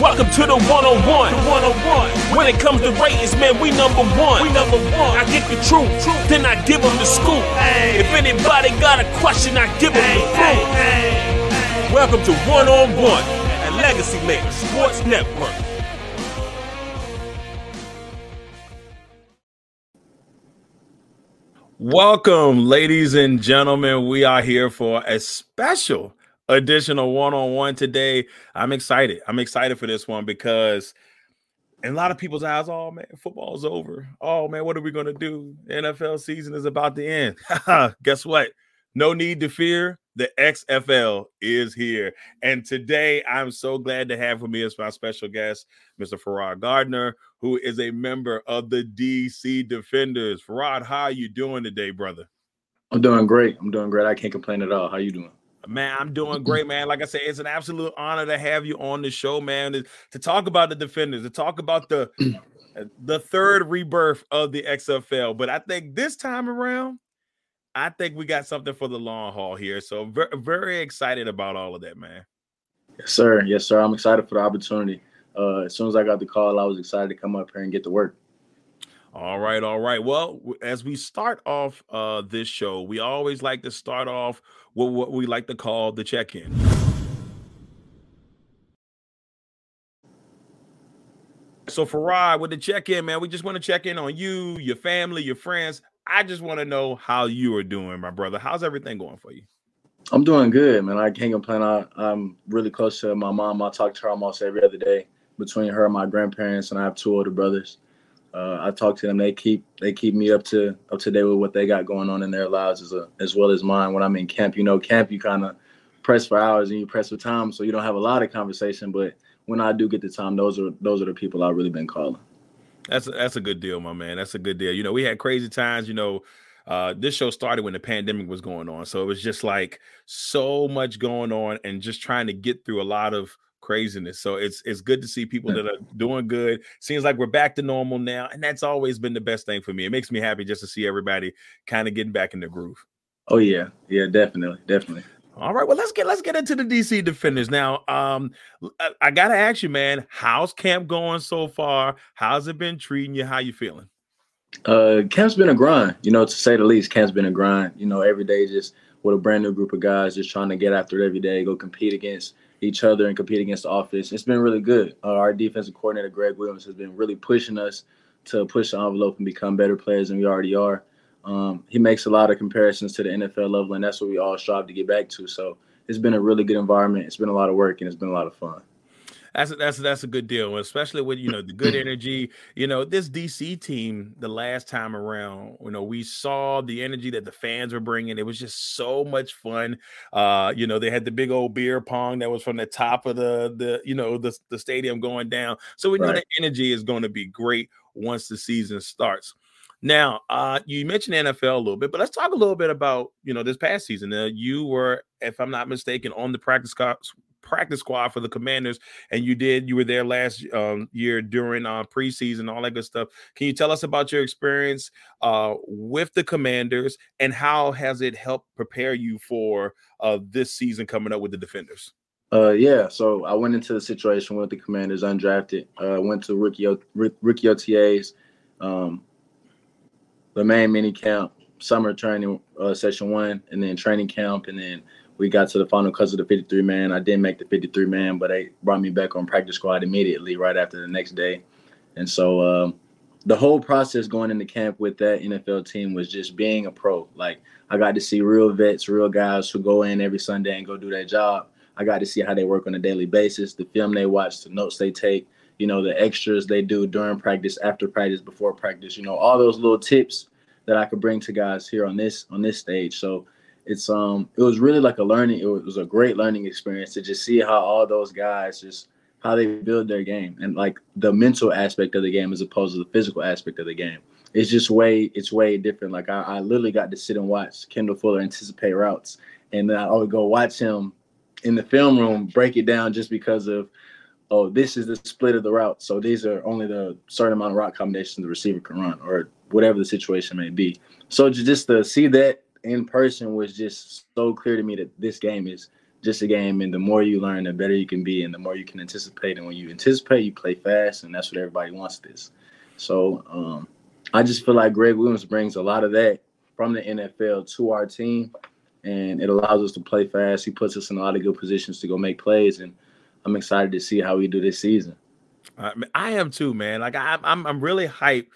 Welcome to the one on one. One on one. When it comes to ratings, man, we number one. We number one. I get the truth, truth, then I give them the scoop. If anybody got a question, I give them the proof. Welcome to one on one at Legacy Maker Sports Network. Welcome, ladies and gentlemen. We are here for a special additional one-on-one today. I'm excited. I'm excited for this one because in a lot of people's eyes, oh man, football's over. Oh man, what are we gonna do? NFL season is about to end. Guess what? No need to fear. The XFL is here. And today I'm so glad to have with me as my special guest, Mr. Ferrod Gardner, who is a member of the DC Defenders. Ferrod, how are you doing today, brother? I'm doing great. I'm doing great. I can't complain at all. How you doing? Man, I'm doing great, man. Like I said, it's an absolute honor to have you on the show, man. To, talk about the defenders, to talk about the the third rebirth of the XFL. But I think this time around, I think we got something for the long haul here. So very, very excited about all of that, man. Yes, sir. Yes, sir. I'm excited for the opportunity. Uh, as soon as I got the call, I was excited to come up here and get to work. All right, all right. Well, as we start off uh, this show, we always like to start off with what we like to call the check-in. So, Ferrod, with the check-in, man, we just want to check in on you, your family, your friends. I just want to know how you are doing, my brother. How's everything going for you? I'm doing good, man. I can't complain. I, I'm really close to my mom. I talk to her almost every other day. Between her and my grandparents, and I have two older brothers. Uh, I talk to them. They keep they keep me up to up to date with what they got going on in their lives as a, as well as mine. When I'm in camp, you know, camp you kind of press for hours and you press for time, so you don't have a lot of conversation. But when I do get the time, those are those are the people I've really been calling. That's a, that's a good deal, my man. That's a good deal. You know, we had crazy times. You know, uh, this show started when the pandemic was going on, so it was just like so much going on, and just trying to get through a lot of craziness. So it's it's good to see people that are doing good. Seems like we're back to normal now, and that's always been the best thing for me. It makes me happy just to see everybody kind of getting back in the groove. Oh yeah, yeah, definitely, definitely. All right, well let's get let's get into the DC Defenders now. Um, I, I gotta ask you, man, how's camp going so far? How's it been treating you? How you feeling? Uh, camp's been a grind, you know, to say the least. Camp's been a grind. You know, every day just with a brand new group of guys, just trying to get after it every day, go compete against each other and compete against the offense. It's been really good. Uh, our defensive coordinator Greg Williams has been really pushing us to push the envelope and become better players than we already are. Um, he makes a lot of comparisons to the NFL level, and that's what we all strive to get back to. So it's been a really good environment. It's been a lot of work, and it's been a lot of fun that's a, that's a, that's a good deal, especially with you know the good energy. You know, this DC team the last time around, you know, we saw the energy that the fans were bringing. It was just so much fun. Uh, you know, they had the big old beer pong that was from the top of the the you know the the stadium going down. So we know right. the energy is going to be great once the season starts. Now, uh, you mentioned NFL a little bit, but let's talk a little bit about you know this past season. Uh, you were, if I'm not mistaken, on the practice practice squad for the Commanders, and you did. You were there last um, year during uh, preseason, all that good stuff. Can you tell us about your experience uh, with the Commanders and how has it helped prepare you for uh, this season coming up with the Defenders? Uh, yeah. So I went into the situation with the Commanders undrafted. Uh, went to rookie rookie OTAs, um, the main mini camp, summer training uh, session one, and then training camp, and then we got to the final because of the 53 man. I didn't make the 53 man, but they brought me back on practice squad immediately right after the next day. And so um, the whole process going into camp with that NFL team was just being a pro. Like I got to see real vets, real guys who go in every Sunday and go do their job. I got to see how they work on a daily basis, the film they watch, the notes they take, you know, the extras they do during practice, after practice, before practice, you know, all those little tips that I could bring to guys here on this on this stage. So it's um it was really like a learning it was a great learning experience to just see how all those guys just how they build their game and like the mental aspect of the game as opposed to the physical aspect of the game. It's just way it's way different. Like I, I literally got to sit and watch Kendall Fuller anticipate routes, and then I would go watch him in the film room break it down just because of oh this is the split of the route. So these are only the certain amount of route combinations the receiver can run or whatever the situation may be. So just to see that in person was just so clear to me that this game is just a game, and the more you learn, the better you can be, and the more you can anticipate. And when you anticipate, you play fast, and that's what everybody wants. This, so um, I just feel like Greg Williams brings a lot of that from the NFL to our team, and it allows us to play fast. He puts us in a lot of good positions to go make plays, and I'm excited to see how we do this season. I am too, man. Like I, I'm, I'm really hyped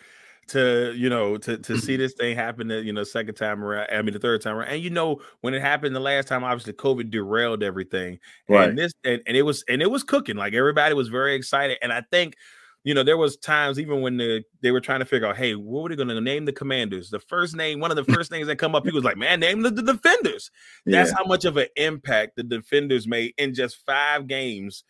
to you know to to see this thing happen the you know second time around i mean the third time around and you know when it happened the last time obviously covid derailed everything right. and this and, and it was and it was cooking like everybody was very excited and i think you know there was times even when the, they were trying to figure out hey what were they going to name the commanders the first name one of the first names that come up he was like man name the, the defenders that's yeah. how much of an impact the defenders made in just five games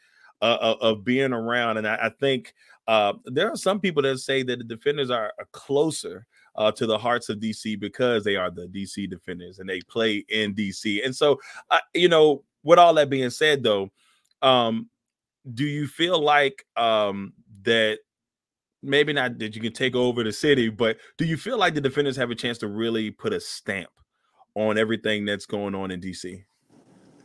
uh, of, of being around and I, I think uh, there are some people that say that the defenders are, are closer uh, to the hearts of DC because they are the DC defenders and they play in DC. And so, uh, you know, with all that being said, though, um, do you feel like um, that maybe not that you can take over the city, but do you feel like the defenders have a chance to really put a stamp on everything that's going on in DC?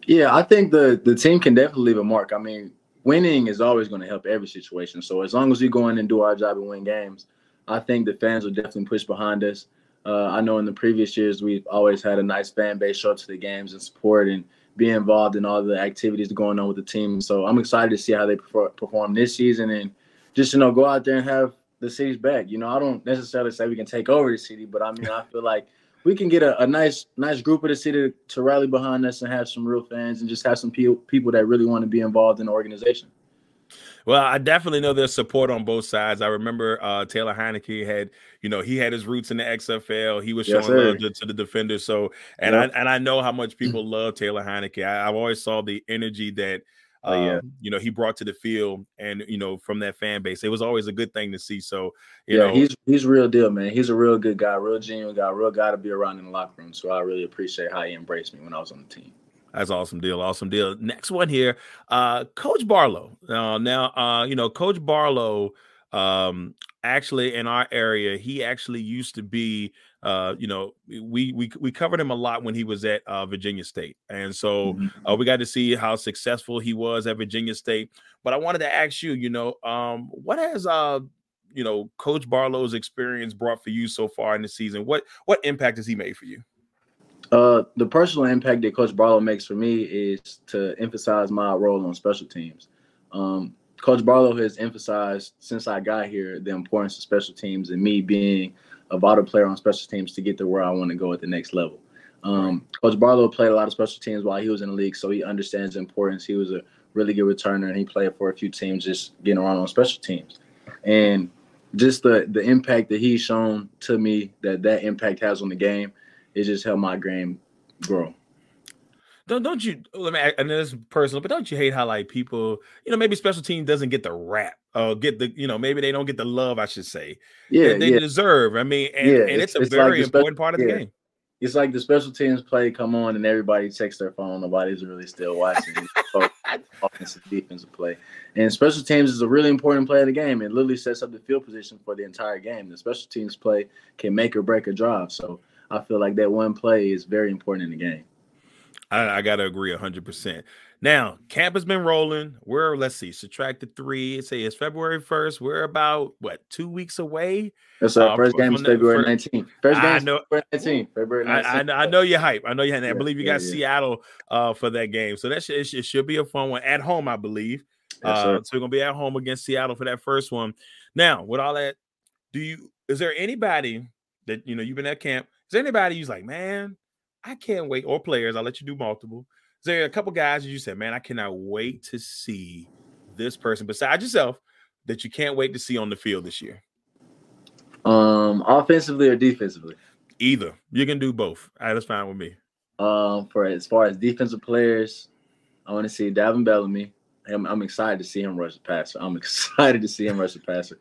Yeah, I think the the team can definitely leave a mark. I mean, winning is always going to help every situation. So as long as we go in and do our job and win games, I think the fans will definitely push behind us. Uh, I know in the previous years we've always had a nice fan base show up to the games and support and be involved in all the activities going on with the team. So I'm excited to see how they perform this season and just you know go out there and have the city's back. You know, I don't necessarily say we can take over the city, but I mean I feel like we can get a, a, nice nice group of the city to rally behind us and have some real fans and just have some people people that really want to be involved in the organization. Well, I definitely know there's support on both sides. I remember uh, Taylor Heinicke had, you know, he had his roots in the XFL. He was showing yes, love to, to, the defenders. So, and yep. I and I know how much people love Taylor Heinicke. I, have always saw the energy that um, yeah. you know, he brought to the field and you know, from that fan base. It was always a good thing to see. So, you yeah, know, he's he's real deal, man. He's a real good guy, real genuine guy, real guy to be around in the locker room. So I really appreciate how he embraced me when I was on the team. That's awesome deal. Awesome deal. Next one here, uh, Coach Barlow. Uh, now, uh, you know, Coach Barlow, um, actually in our area, he actually used to be uh, you know, we we we covered him a lot when he was at uh, Virginia State, and so mm-hmm. uh, we got to see how successful he was at Virginia State. But I wanted to ask you, you know, um, what has uh, you know, Coach Barlow's experience brought for you so far in the season? What what impact has he made for you? Uh, the personal impact that Coach Barlow makes for me is to emphasize my role on special teams. Um, Coach Barlow has emphasized since I got here the importance of special teams and me being a vital player on special teams to get to where I want to go at the next level. Um, Coach Barlow played a lot of special teams while he was in the league, so he understands the importance. He was a really good returner, and he played for a few teams just getting around on special teams. And just the the impact that he's shown to me that that impact has on the game, it just helped my game grow don't don't you oh, let me and this is personal, but don't you hate how like people, you know, maybe special team doesn't get the rap or get the, you know, maybe they don't get the love, I should say. Yeah, they, they yeah. deserve. I mean, and, yeah, and it's, it's, a it's very like important part of the game. It's like the special teams play come on and everybody checks their phone. Nobody's really still watching offensive defensive play. And special teams is a really important play of the game. It literally sets up the field position for the entire game. The special teams play can make or break a drive. So I feel like that one play is very important in the game. I, I got to agree 100%. Now, camp has been rolling. We're, let's see, subtract the three. Say it's February 1st. We're about, what, two weeks away? That's our uh, first game is February 19th. First game I know, February 19th. February 19th. I, I, I, know you're hype. I know you're hype. I believe you got yeah, Seattle uh, for that game. So that should, it, should, should be a fun one at home, I believe. Yes, uh, so we're to be at home against Seattle for that first one. Now, with all that, do you, is there anybody that, you know, you've been at camp, is there anybody who's like, man, I can't wait, or players, I'll let you do multiple. Is there a couple guys that you said, man, I cannot wait to see this person besides yourself that you can't wait to see on the field this year? Um, offensively or defensively? Either. You can do both. All right, that's fine with me. Um, for as far as defensive players, I want to see Davin Bellamy. I'm, I'm excited to see him rush the passer. I'm excited to see him rush the passer.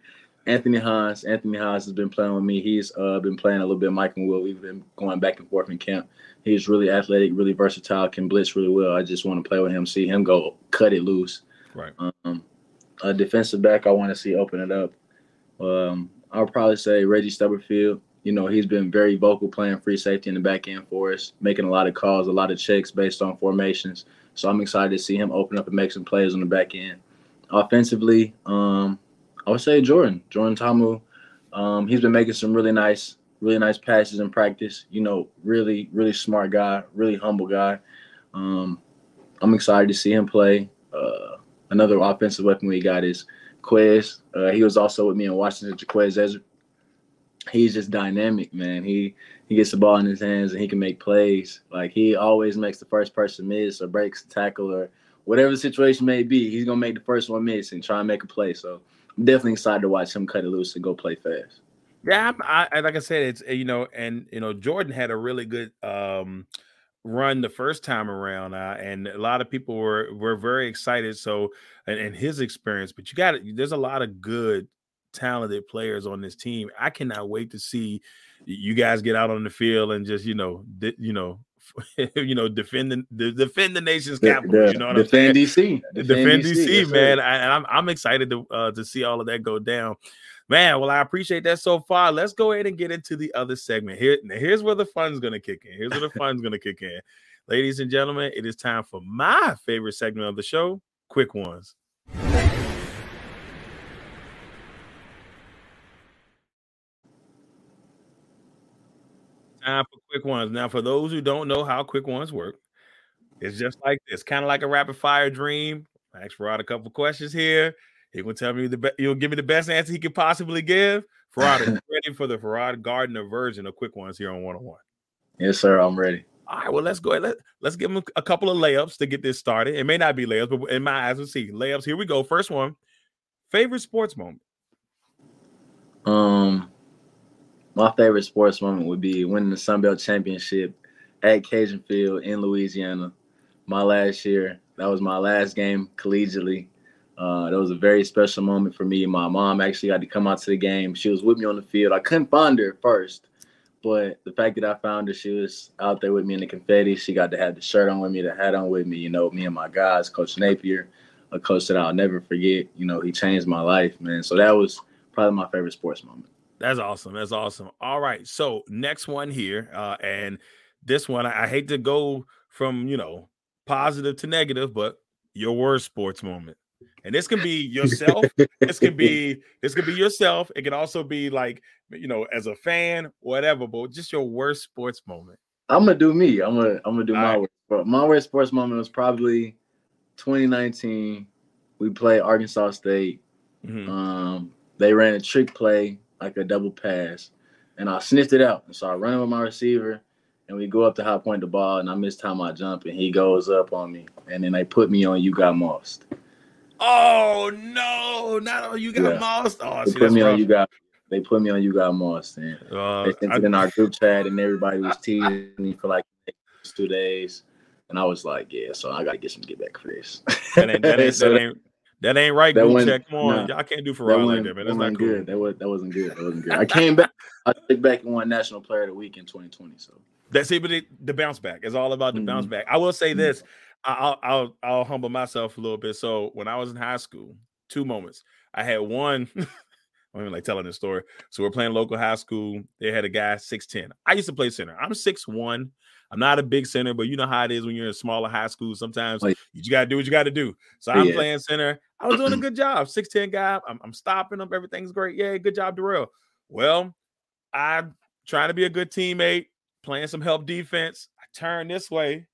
Anthony Hines. Anthony Hines has been playing with me. He's uh, been playing a little bit. Mike and Will. We've been going back and forth in camp. He's really athletic, really versatile, can blitz really well. I just want to play with him, see him go cut it loose. Right. Um, a defensive back, I want to see open it up. Um, I'll probably say Reggie Stubberfield. You know, he's been very vocal playing free safety in the back end for us, making a lot of calls, a lot of checks based on formations. So I'm excited to see him open up and make some plays on the back end. Offensively, um, I would say Jordan, Jordan Ta'amu. Um, he's been making some really nice, really nice passes in practice. You know, really, really smart guy, really humble guy. Um, I'm excited to see him play. Uh, another offensive weapon we got is Quez. Uh, he was also with me in Washington, Ezra. He's just dynamic, man. He he gets the ball in his hands and he can make plays. Like he always makes the first person miss or breaks the tackle or whatever the situation may be. He's gonna make the first one miss and try and make a play. So I'm definitely excited to watch him cut it loose and go play fast. Yeah, I, I like I said, it's you know, and you know, Jordan had a really good um run the first time around, uh, and a lot of people were were very excited. So, and, and his experience, but you got it. There's a lot of good, talented players on this team. I cannot wait to see you guys get out on the field and just you know, di- you know, you know, defend the defend the nation's capital. you know what I'm saying? DC. Defend, defend DC, yes, man. I, and I'm I'm excited to uh, to see all of that go down. Man, well, I appreciate that so far. Let's go ahead and get into the other segment. Here, here's where the fun's gonna kick in. Here's where the fun's gonna kick in. Ladies and gentlemen, it is time for my favorite segment of the show, quick ones. Time for quick ones. Now, for those who don't know how quick ones work, it's just like this, kind of like a rapid fire dream. I Ferrod a couple questions here. He gonna tell me the best. He'll give me the best answer he could possibly give. Ferrod, ready for the Ferrod Gardner version of quick ones here on one on one? Yes, sir. I'm ready. All right, well, let's go ahead. Let, let's give him a couple of layups to get this started. It may not be layups, but in my eyes, we'll see layups. Here we go. First one. Favorite sports moment. Um, my favorite sports moment would be winning the Sun Belt Championship at Cajun Field in Louisiana. My last year, that was my last game collegiately. Uh, that was a very special moment for me. My mom actually had to come out to the game. She was with me on the field. I couldn't find her at first, but the fact that I found her, she was out there with me in the confetti. She got to have the shirt on with me, the hat on with me. You know, me and my guys, Coach Napier, a coach that I'll never forget. You know, he changed my life, man. So that was probably my favorite sports moment. That's awesome. That's awesome. All right. So next one here, uh, and this one I, I hate to go from you know positive to negative, but your worst sports moment. And this can be yourself. this can be this could be yourself. It can also be like you know as a fan, whatever. But just your worst sports moment. I'm gonna do me. I'm gonna I'm gonna do All my right. worst. But my worst sports moment was probably 2019. We played Arkansas State. Mhm. Um, they ran a trick play, like a double pass, and I sniffed it out. And so I run with my receiver, and we go up to high point the ball, and I miss time I jump, and he goes up on me, and then they put me on. You got mossed. Oh no! Not on you got Yeah. mossed. Oh, They see, put me on. You got. They put me on. You got mossed, and Uh, they sent I- it in our group chat, and everybody was teasing me for like two days. And I was like, yeah, so I gotta get some get back for this. that ain't that ain't, that ain't that ain't right. that Group check. Come on, nah. y'all can't do that Ferrod like that, man. That's not wasn't cool. good. That was that wasn't good. That wasn't good. I came back. I took back and won National Player of the Week in 2020. So That's it, but it, the bounce back is all about the bounce Mhm. back. I will say Mhm. this: I- I'll, I'll I'll humble myself a little bit. So when I was in high school, two moments. I had one. I'm even like telling this story. So we're playing local high school. They had a guy six ten. I used to play center. I'm six one. I'm not a big center, but you know how it is when you're in a smaller high school. Sometimes yeah. you just gotta do what you gotta do. So I'm Yeah. playing center. I was doing a good job. Six ten guy. I'm, I'm stopping him. Everything's great. Yeah, good job, Darrell. Well, I'm trying to be a good teammate, playing some help defense. I turn this way.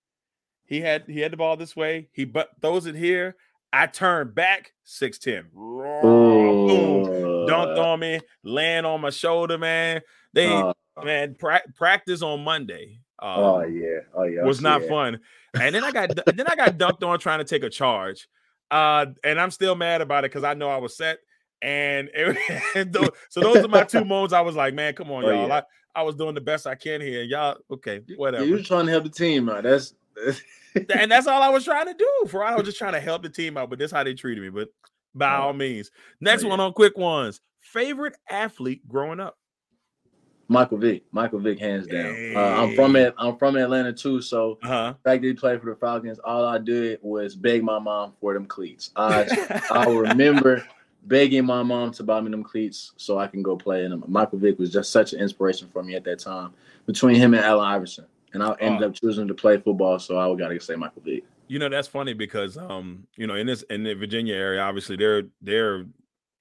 He had he had the ball this way. He but throws it here. I turn back 6'10. Boom. Dunked on me, land on my shoulder, man. They Uh, man pra- practice on Monday. Um, oh yeah. Oh yeah. was not yeah. fun. And then I got then I got dunked on trying to take a charge. Uh, and I'm still mad about it because I know I was set. And, it, and so those are my two moments. I was like, man, come on, Oh, y'all. yeah. I, I was doing the best I can here. Y'all, okay, whatever. you're trying to help the team out. That's and that's all I was trying to do. For I was just trying to help the team out, but that's how they treated me. But by all means, next Oh, yeah. one on quick ones. Favorite athlete growing up? Michael Vick, Michael Vick, hands down. Uh, I'm from it. I'm from Atlanta too, so Uh huh. the fact that he played for the Falcons, all I did was beg my mom for them cleats. I I remember begging my mom to buy me them cleats so I can go play in them. Michael Vick was just such an inspiration for me at that time. Between him and Allen Iverson, and I ended Oh. up choosing to play football, so I would gotta say Michael Vick. You know that's funny because um you know in this in the Virginia area, obviously they're they're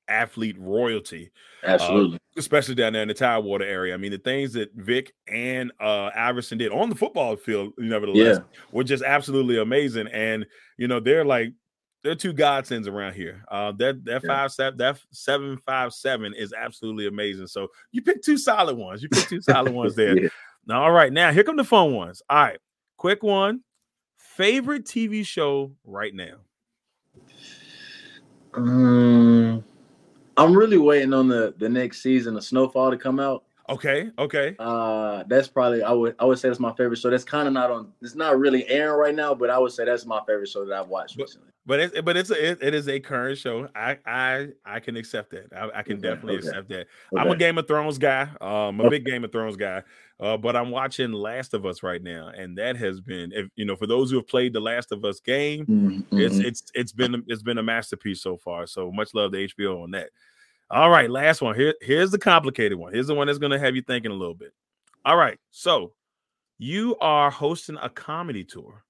athlete royalty. Absolutely. especially down there in the Tidewater area. I mean, the things that Vick and uh Iverson did on the football field, nevertheless, Yeah. were just absolutely amazing. And you know, they're like they're two godsends around here. Uh that that Yeah. five step that seven five seven is absolutely amazing. So you pick two solid ones. You pick two solid ones there. Yeah. Now, all right, now here come the fun ones. All right, quick one. Favorite TV show right now? Um, I'm really waiting on the the next season of Snowfall to come out. Okay, okay. Uh, that's probably I would I would say that's my favorite show. That's kind of not on. It's not really airing right now, but I would say that's my favorite show that I've watched But- recently. But it's but it's a, it, it is a current show. I I I can accept that. I, I can Okay, definitely okay. accept that. I'm a Game of Thrones guy. Um, a big Game of Thrones guy. Uh, but I'm watching Last of Us right now, and that has been, if you know, for those who have played the Last of Us game, Mhm, it's mhm. it's it's been it's been a masterpiece so far. So much love to HBO on that. All right, last one. Here here's the complicated one. Here's the one that's going to have you thinking a little bit. All right, so you are hosting a comedy tour.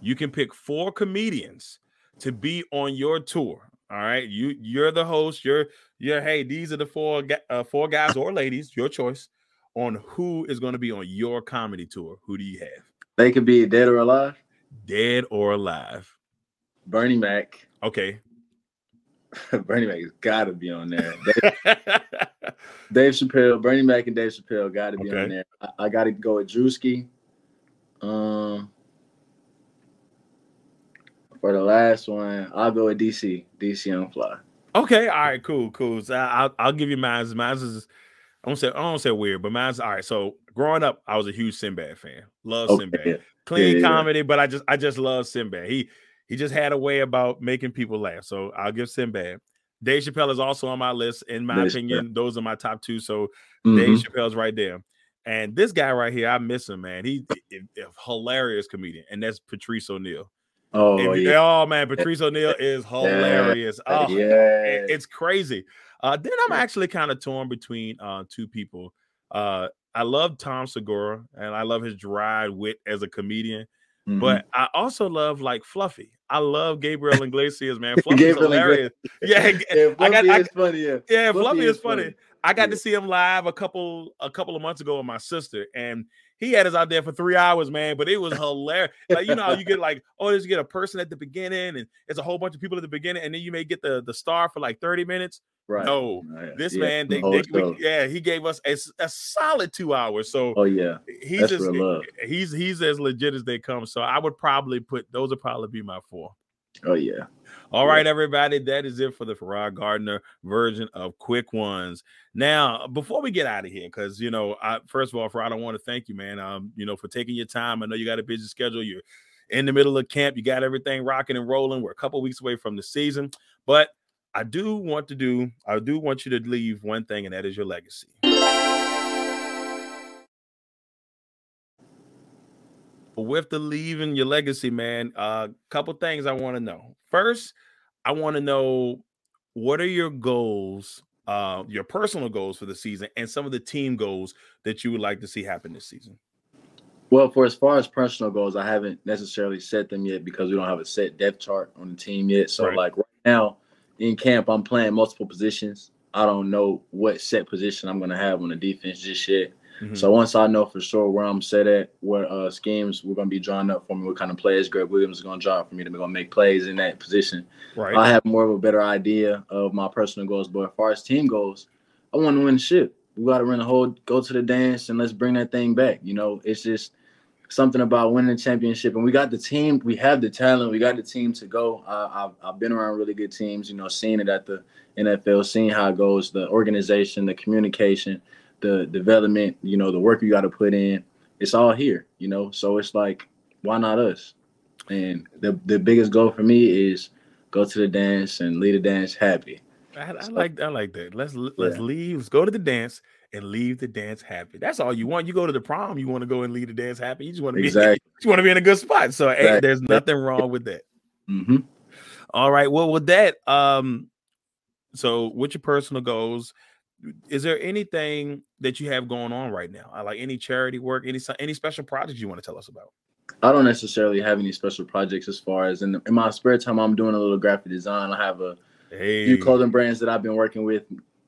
You can pick four comedians to be on your tour. All right, you you're the host. You're you're hey, these are the four uh, four guys or ladies, your choice, on who is going to be on your comedy tour. Who do you have, They could be dead or alive. dead or alive? Bernie Mac. Okay. Bernie Mac has got to be on there. Dave, Dave Chappelle, Bernie Mac, and Dave Chappelle got to be Okay. on there. I, I got to go with Drewski. Um, for the last one, I'll go with DC. DC Young Fly. Okay, all right, cool, cool. So I'll I'll give you mine. Mine is I don't say I don't say weird, but mine's all right. So growing up, I was a huge Sinbad fan. Love Sinbad. Okay. Clean yeah, yeah. comedy, but I just I just love Sinbad. He he just had a way about making people laugh. So I'll give Sinbad. Dave Chappelle is also on my list. In my Dave opinion, those are my top two. So Mhm. Dave Chappelle's right there. And this guy right here, I miss him, man. He a, hilarious comedian, and that's Patrice O'Neal. Oh, If yeah. oh man, Patrice O'Neal is hilarious. Oh, yeah. it- it's crazy. Uh, then I'm actually kind of torn between uh, two people. Uh, I love Tom Segura and I love his dry wit as a comedian, Mhm. but I also love like Fluffy. I love Gabriel Iglesias, man. Fluffy's Gabriel hilarious. Yeah, yeah, I got- Fluffy I- is funny. Yeah, yeah, Fluffy Fluffy is is funny. funny. I got Yeah. to see him live a couple a couple of months ago with my sister, and he had us out there for three hours, man. But it was hilarious. Like you know, how you get like, oh, there's you get a person at the beginning, and it's a whole bunch of people at the beginning, and then you may get the the star for like 30 minutes. right. No, Oh, yeah, This yeah, man, they, whole they- we- yeah, he gave us a, a, solid two hours. So Oh yeah, he's that's just he's he's as legit as they come. So I would probably put those would probably be my four. Oh yeah. All right, everybody, that is it for the Farrar Gardner version of Quick Ones. Now, before we get out of here, because you know, I, first of all, Farrar, I want to thank you, man. Um, you know, for taking your time. I know you got a busy schedule. You're in the middle of camp. You got everything rocking and rolling. We're a couple weeks away from the season, but I do want to do. I do want you to leave one thing, and that is your legacy. With the leaving your legacy, man, a uh, couple things I want to know. First, I want to know what are your goals, uh, your personal goals for the season, and some of the team goals that you would like to see happen this season. Well, for as far as personal goals, I haven't necessarily set them yet because we don't have a set depth chart on the team yet. So, Right. like right now in camp, I'm playing multiple positions. I don't know what set position I'm going to have on the defense just yet. Mhm. So once I know for sure where I'm set at, what uh, schemes we're going to be drawing up for me, what kind of players Greg Williams is going to draw for me to be going to make plays in that position, right, I have more of a better idea of my personal goals. But as far as team goals, I want to win the ship. We got to run the whole, go to the dance, and let's bring that thing back. You know, it's just something about winning the championship. And we got the team, we have the talent, we got the team to go. Uh, I've, I've been around really good teams, you know, seeing it at the NFL, seeing how it goes, the organization, the communication, the development, you know, the work you got to put in. It's all here, you know. So it's like, why not us? and the the biggest goal for me is go to the dance and leave the dance happy. I, I like I like that. Let's let's yeah. leave. Let's go to the dance and leave the dance happy. That's all you want. You go to the prom, you want to go and leave the dance happy. You just want to be exactly. you want to be in a good spot. So exactly. hey, there's nothing wrong with that. Mm-hmm. All right. Well, with that, um, so with your personal goals, is there anything that you have going on right now? Like any charity work, any any special projects you want to tell us about? I don't necessarily have any special projects as far as in, the, in my spare time. I'm doing a little graphic design. I have a hey. few clothing brands that I've been working with,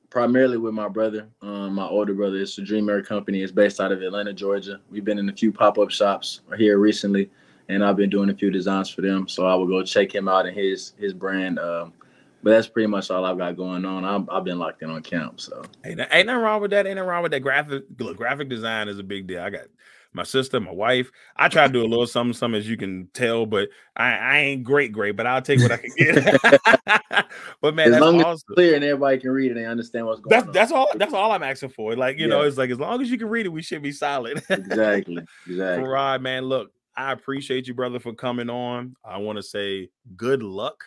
primarily with my brother. Um, my older brother. It's a Dream Air Company. It's based out of Atlanta, Georgia. We've been in a few pop up shops here recently, and I've been doing a few designs for them. So I will go check him out and his his brand. Um, but that's pretty much all I've got going on. I've, I've been locked in on camp. So ain't, ain't nothing wrong with that. Ain't nothing wrong with that. Graphic look, graphic design is a big deal. I got my sister, my wife. I try to do a little something, some as you can tell, but I, I ain't great, great, but I'll take what I can get. but man, as long awesome. as clear and everybody can read it and understand what's going that's, on. That's all. That's all I'm asking for. Like you yeah. know, it's like as long as you can read it, we should be solid. exactly. Exactly. Rod, man, look, I appreciate you, brother, for coming on. I want to say good luck.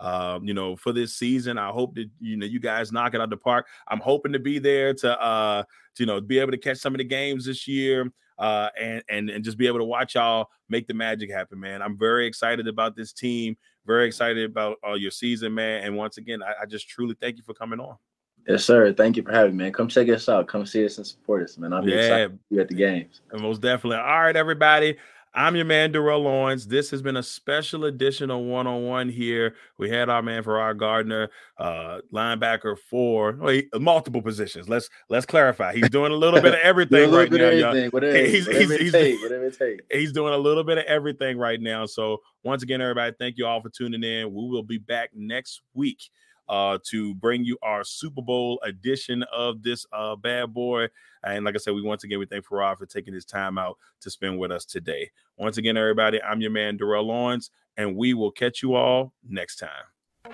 Um, you know, for this season, I hope that you know you guys knock it out the park. I'm hoping to be there to, uh, to you know, be able to catch some of the games this year uh, and and and just be able to watch y'all make the magic happen, man. I'm very excited about this team. Very excited about uh, your season, man. And once again, I, I just truly thank you for coming on. Yes, sir. Thank you for having me, man. Come check us out. Come see us and support us, man. I'm yeah. excited to be at the games. And most definitely. All right, everybody. I'm your man, Darrell Lawrence. This has been a special edition of One on One here. We had our man Ferrod Gardner, uh, linebacker for well, multiple positions. Let's let's clarify. He's doing a little bit of everything right now. Everything, whatever, he's, whatever he's, he's, whatever. He's doing a little bit of everything right now. So once again, everybody, thank you all for tuning in. We will be back next week uh, to bring you our Super Bowl edition of this uh, bad boy. And like I said, we once again we thank Ferrod for taking his time out to spend with us today. Once again, everybody, I'm your man Darrell Lawrence, and we will catch you all next time.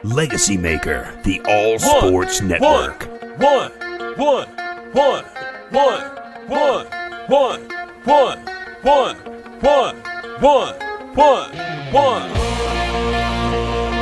Legacy Maker, the All Sports one, Network. One, one, one, one, one, one, one, one, one, one, one, one.